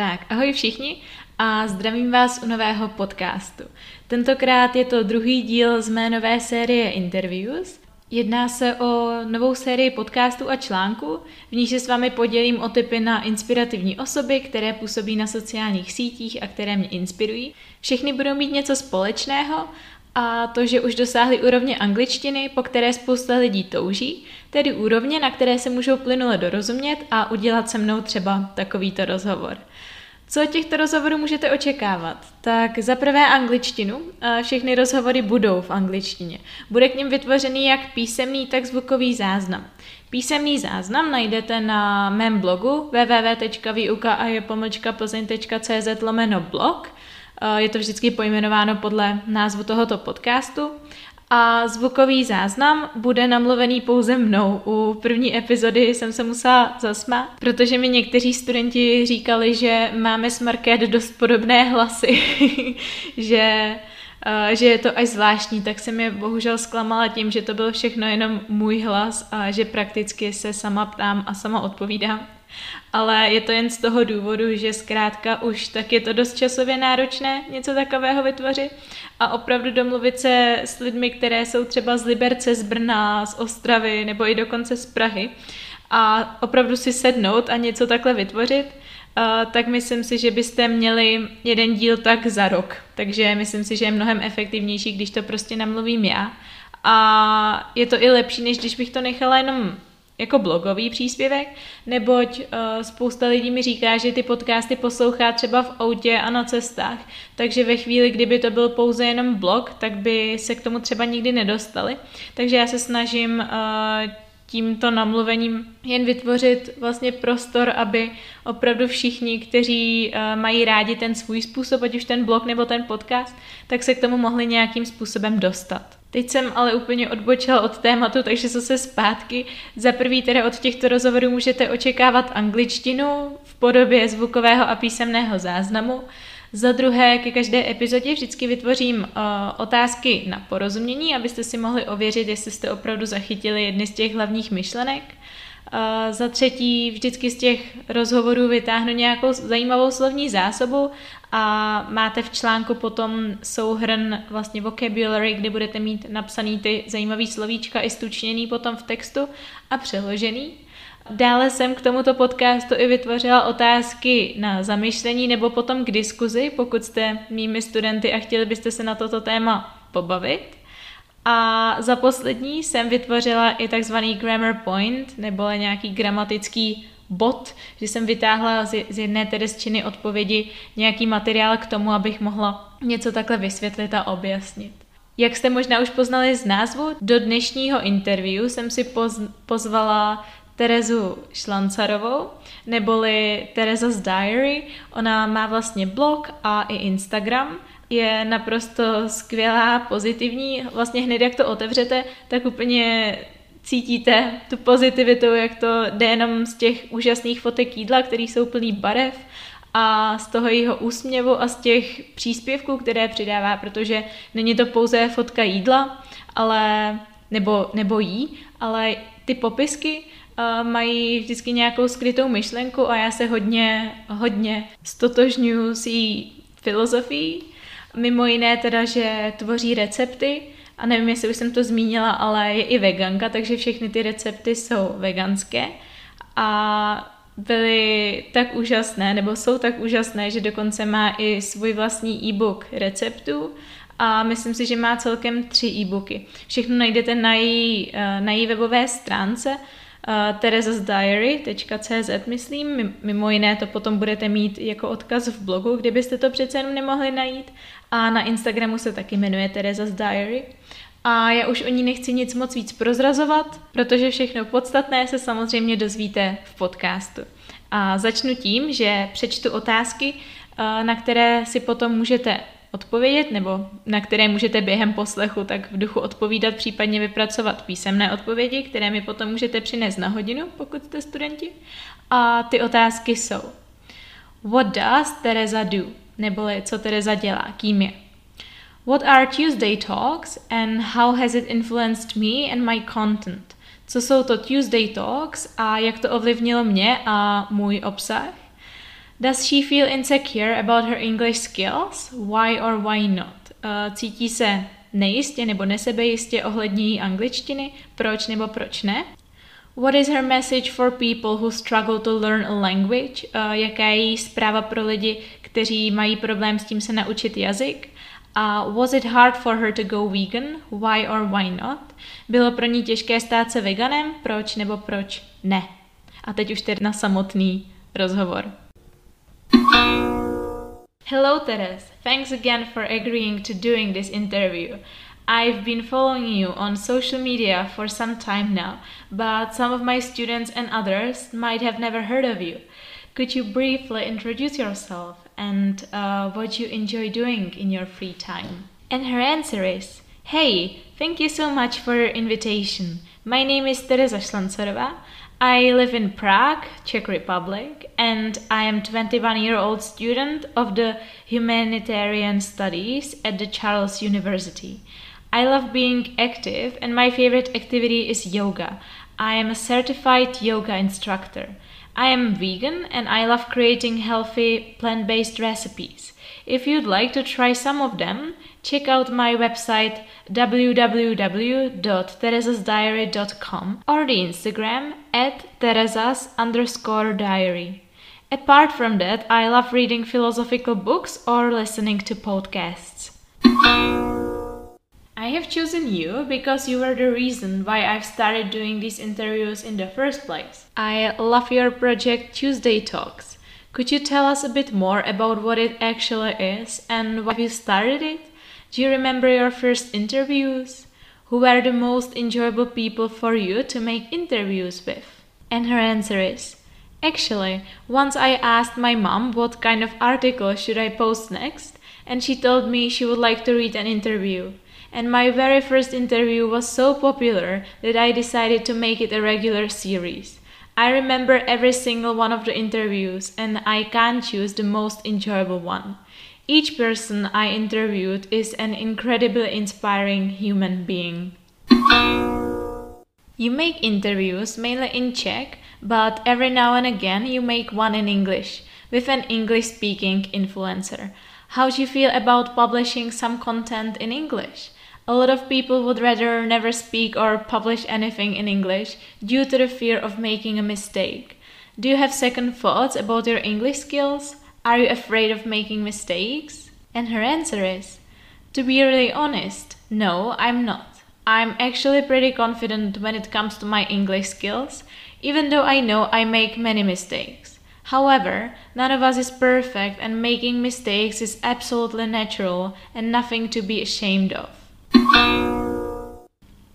Tak, ahoj všichni a zdravím vás u nového podcastu. Tentokrát je to druhý díl z mé nové série Interviews. Jedná se o novou sérii podcastů a článků, v níž se s vámi podělím o typy na inspirativní osoby, které působí na sociálních sítích a které mě inspirují. Všechny budou mít něco společného a to, že už dosáhli úrovně angličtiny, po které spousta lidí touží, tedy úrovně, na které se můžou plynule dorozumět a udělat se mnou třeba takovýto rozhovor. Co od těchto rozhovorů můžete očekávat? Tak za prvé angličtinu. Všechny rozhovory budou v angličtině. Bude k nim vytvořený jak písemný, tak zvukový záznam. Písemný záznam najdete na mém blogu www.vyukaajepomlčkaplzeň.cz lomeno blog. Je to vždycky pojmenováno podle názvu tohoto podcastu a zvukový záznam bude namluvený pouze mnou. U první epizody jsem se musela zasmát, protože mi někteří studenti říkali, že máme s Market dost podobné hlasy, že Uh, že je to až zvláštní, tak jsem je bohužel zklamala tím, že to byl všechno jenom můj hlas a že prakticky se sama ptám a sama odpovídám ale je to jen z toho důvodu, že zkrátka už tak je to dost časově náročné něco takového vytvořit a opravdu domluvit se s lidmi, které jsou třeba z Liberce, z Brna, z Ostravy nebo i dokonce z Prahy a opravdu si sednout a něco takhle vytvořit, Uh, tak myslím si, že byste měli jeden díl tak za rok. Takže myslím si, že je mnohem efektivnější, když to prostě namluvím já. A je to i lepší, než když bych to nechala jenom jako blogový příspěvek, neboť uh, spousta lidí mi říká, že ty podcasty poslouchá třeba v autě a na cestách, takže ve chvíli, kdyby to byl pouze jenom blog, tak by se k tomu třeba nikdy nedostali. Takže já se snažím uh, tímto namluvením jen vytvořit vlastně prostor, aby opravdu všichni, kteří uh, mají rádi ten svůj způsob, ať už ten blog nebo ten podcast, tak se k tomu mohli nějakým způsobem dostat. Teď jsem ale úplně odbočila od tématu, takže zase zpátky. Za prvý teda od těchto rozhovorů můžete očekávat angličtinu v podobě zvukového a písemného záznamu. Za druhé, ke každé epizodě vždycky vytvořím uh, otázky na porozumění, abyste si mohli ověřit, jestli jste opravdu zachytili jedny z těch hlavních myšlenek. Uh, za třetí, vždycky z těch rozhovorů vytáhnu nějakou zajímavou slovní zásobu a máte v článku potom souhrn vlastně vocabulary, kde budete mít napsaný ty zajímavý slovíčka i stučněný potom v textu a přeložený. Dále jsem k tomuto podcastu i vytvořila otázky na zamyšlení nebo potom k diskuzi, pokud jste mými studenty a chtěli byste se na toto téma pobavit. A za poslední jsem vytvořila i takzvaný grammar point, nebo nějaký gramatický bod, že jsem vytáhla z, z jedné tedy z činy odpovědi nějaký materiál k tomu, abych mohla něco takhle vysvětlit a objasnit. Jak jste možná už poznali z názvu, do dnešního interview jsem si poz, pozvala Terezu Šlancarovou, neboli Tereza's Diary. Ona má vlastně blog a i Instagram. Je naprosto skvělá, pozitivní. Vlastně hned jak to otevřete, tak úplně cítíte tu pozitivitu, jak to jde jenom z těch úžasných fotek jídla, které jsou plný barev a z toho jeho úsměvu a z těch příspěvků, které přidává, protože není to pouze fotka jídla, ale nebo, nebo jí, ale ty popisky uh, mají vždycky nějakou skrytou myšlenku a já se hodně, hodně stotožňuji s její filozofií. Mimo jiné teda, že tvoří recepty, a nevím, jestli už jsem to zmínila, ale je i veganka, takže všechny ty recepty jsou veganské. A byly tak úžasné, nebo jsou tak úžasné, že dokonce má i svůj vlastní e-book receptů. A myslím si, že má celkem tři e-booky. Všechno najdete na její, eh, na její webové stránce uh, terezasdiary.cz, myslím. Mimo jiné to potom budete mít jako odkaz v blogu, kdybyste to přece jenom nemohli najít. A na Instagramu se taky jmenuje Terezas Diary. A já už o ní nechci nic moc víc prozrazovat, protože všechno podstatné se samozřejmě dozvíte v podcastu. A začnu tím, že přečtu otázky, na které si potom můžete odpovědět, nebo na které můžete během poslechu tak v duchu odpovídat, případně vypracovat písemné odpovědi, které mi potom můžete přinést na hodinu, pokud jste studenti. A ty otázky jsou What does Teresa do? Neboli co Teresa dělá, kým je? What are Tuesday Talks and how has it influenced me and my content? Co jsou to Tuesday Talks a jak to ovlivnilo mě a můj obsah? Does she feel insecure about her English skills? Why or why not? Uh, cítí se nejistě nebo nesebejistě ohledně její angličtiny? Proč nebo proč ne? What is her message for people who struggle to learn a language? Uh, jaká je její zpráva pro lidi, kteří mají problém s tím se naučit jazyk? A uh, was it hard for her to go vegan? Why or why not? Bylo pro ní těžké stát se veganem? Proč nebo proč ne? A teď už tedy na samotný rozhovor. Hello Teres, thanks again for agreeing to doing this interview. I've been following you on social media for some time now, but some of my students and others might have never heard of you. Could you briefly introduce yourself and uh, what you enjoy doing in your free time? And her answer is Hey, thank you so much for your invitation. My name is Teresa Šlancerova. I live in Prague, Czech Republic, and I am 21 year old student of the Humanitarian Studies at the Charles University. I love being active, and my favorite activity is yoga. I am a certified yoga instructor. I am vegan and I love creating healthy plant based recipes. If you'd like to try some of them, check out my website www.teresasdiary.com or the Instagram at teresas underscore diary. Apart from that, I love reading philosophical books or listening to podcasts. I have chosen you because you were the reason why I've started doing these interviews in the first place. I love your project Tuesday Talks. Could you tell us a bit more about what it actually is and why you started it? Do you remember your first interviews? Who were the most enjoyable people for you to make interviews with? And her answer is Actually, once I asked my mom what kind of article should I post next, and she told me she would like to read an interview and my very first interview was so popular that I decided to make it a regular series. I remember every single one of the interviews, and I can't choose the most enjoyable one. Each person I interviewed is an incredibly inspiring human being. You make interviews mainly in Czech, but every now and again you make one in English with an English speaking influencer. How do you feel about publishing some content in English? A lot of people would rather never speak or publish anything in English due to the fear of making a mistake. Do you have second thoughts about your English skills? Are you afraid of making mistakes? And her answer is To be really honest, no, I'm not. I'm actually pretty confident when it comes to my English skills, even though I know I make many mistakes. However, none of us is perfect, and making mistakes is absolutely natural and nothing to be ashamed of.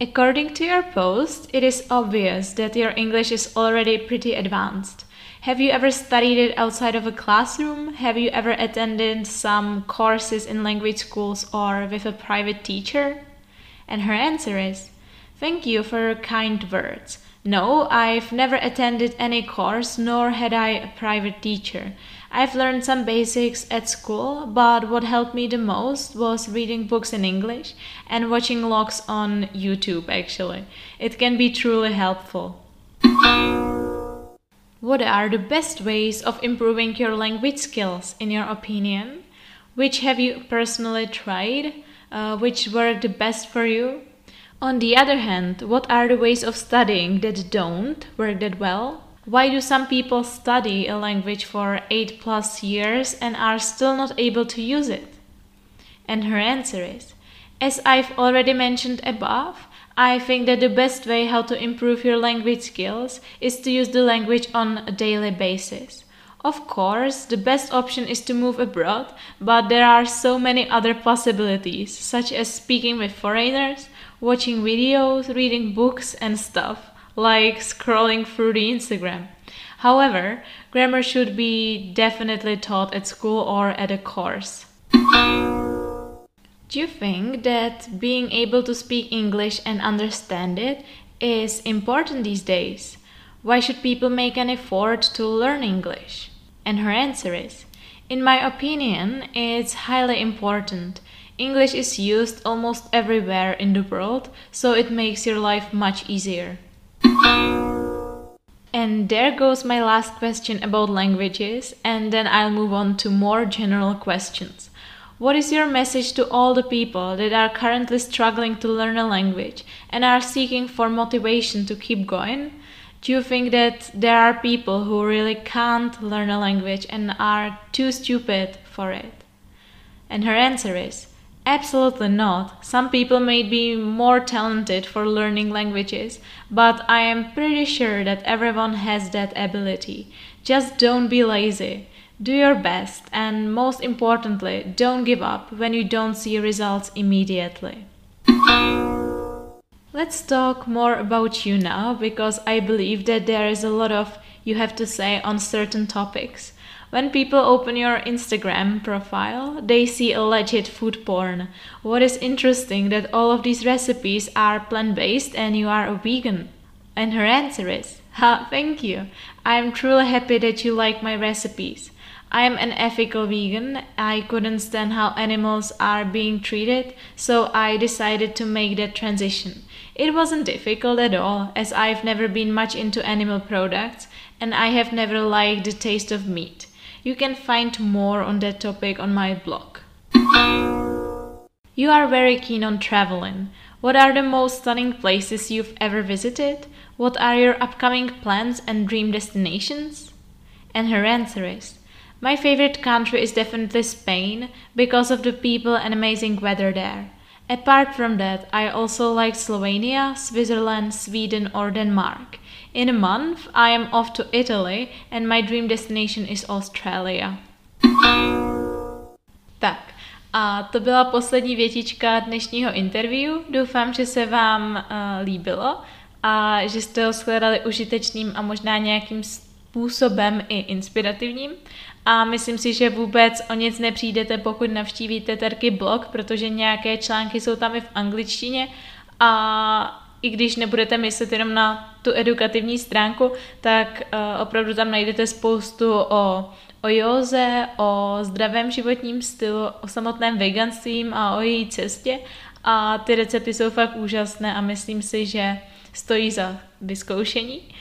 According to your post, it is obvious that your English is already pretty advanced. Have you ever studied it outside of a classroom? Have you ever attended some courses in language schools or with a private teacher? And her answer is Thank you for your kind words. No, I've never attended any course nor had I a private teacher. I've learned some basics at school, but what helped me the most was reading books in English and watching logs on YouTube actually. It can be truly helpful. What are the best ways of improving your language skills, in your opinion? Which have you personally tried? Uh, which worked the best for you? On the other hand, what are the ways of studying that don't work that well? Why do some people study a language for 8 plus years and are still not able to use it? And her answer is As I've already mentioned above, I think that the best way how to improve your language skills is to use the language on a daily basis. Of course, the best option is to move abroad, but there are so many other possibilities, such as speaking with foreigners, watching videos, reading books, and stuff, like scrolling through the Instagram. However, grammar should be definitely taught at school or at a course. Do you think that being able to speak English and understand it is important these days? Why should people make an effort to learn English? And her answer is In my opinion, it's highly important English is used almost everywhere in the world, so it makes your life much easier. And there goes my last question about languages, and then I'll move on to more general questions. What is your message to all the people that are currently struggling to learn a language and are seeking for motivation to keep going? Do you think that there are people who really can't learn a language and are too stupid for it? And her answer is Absolutely not. Some people may be more talented for learning languages, but I am pretty sure that everyone has that ability. Just don't be lazy. Do your best, and most importantly, don't give up when you don't see results immediately. Let's talk more about you now because I believe that there is a lot of you have to say on certain topics. When people open your Instagram profile, they see alleged food porn. What is interesting that all of these recipes are plant-based and you are a vegan. And her answer is, ha, thank you. I am truly happy that you like my recipes. I am an ethical vegan. I couldn't stand how animals are being treated, so I decided to make that transition. It wasn't difficult at all, as I've never been much into animal products and I have never liked the taste of meat. You can find more on that topic on my blog. You are very keen on traveling. What are the most stunning places you've ever visited? What are your upcoming plans and dream destinations? And her answer is My favorite country is definitely Spain because of the people and amazing weather there. Apart from that, I also like Slovenia, Switzerland, Sweden, or Denmark. In a month, I am off to Italy and my dream destination is Australia. Tak, a to byla poslední větička dnešního interview. Doufám, že se vám uh, líbilo a že jste ho shledali užitečným a možná nějakým způsobem i inspirativním. A myslím si, že vůbec o nic nepřijdete, pokud navštívíte Terky blog, protože nějaké články jsou tam i v angličtině a i když nebudete myslet jenom na tu edukativní stránku, tak uh, opravdu tam najdete spoustu o, o józe, o zdravém životním stylu, o samotném veganstvím a o její cestě a ty recepty jsou fakt úžasné a myslím si, že stojí za vyzkoušení. Uh,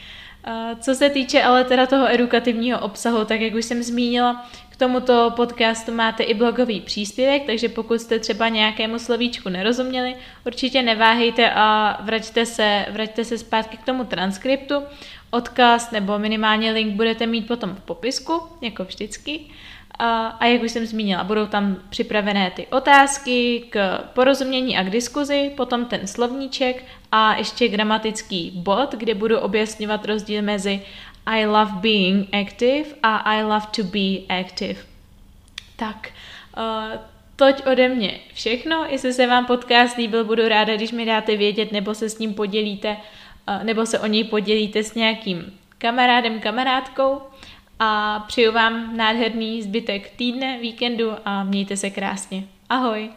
co se týče ale teda toho edukativního obsahu, tak jak už jsem zmínila, tomuto podcastu máte i blogový příspěvek, takže pokud jste třeba nějakému slovíčku nerozuměli, určitě neváhejte a vraťte se, vraťte se zpátky k tomu transkriptu. Odkaz nebo minimálně link budete mít potom v popisku, jako vždycky. A, a jak už jsem zmínila, budou tam připravené ty otázky k porozumění a k diskuzi, potom ten slovníček a ještě gramatický bod, kde budu objasňovat rozdíl mezi i love being active a I love to be active. Tak, uh, toť ode mě všechno. Jestli se vám podcast líbil, budu ráda, když mi dáte vědět, nebo se s ním podělíte, uh, nebo se o něj podělíte s nějakým kamarádem, kamarádkou. A přeju vám nádherný zbytek týdne, víkendu a mějte se krásně. Ahoj!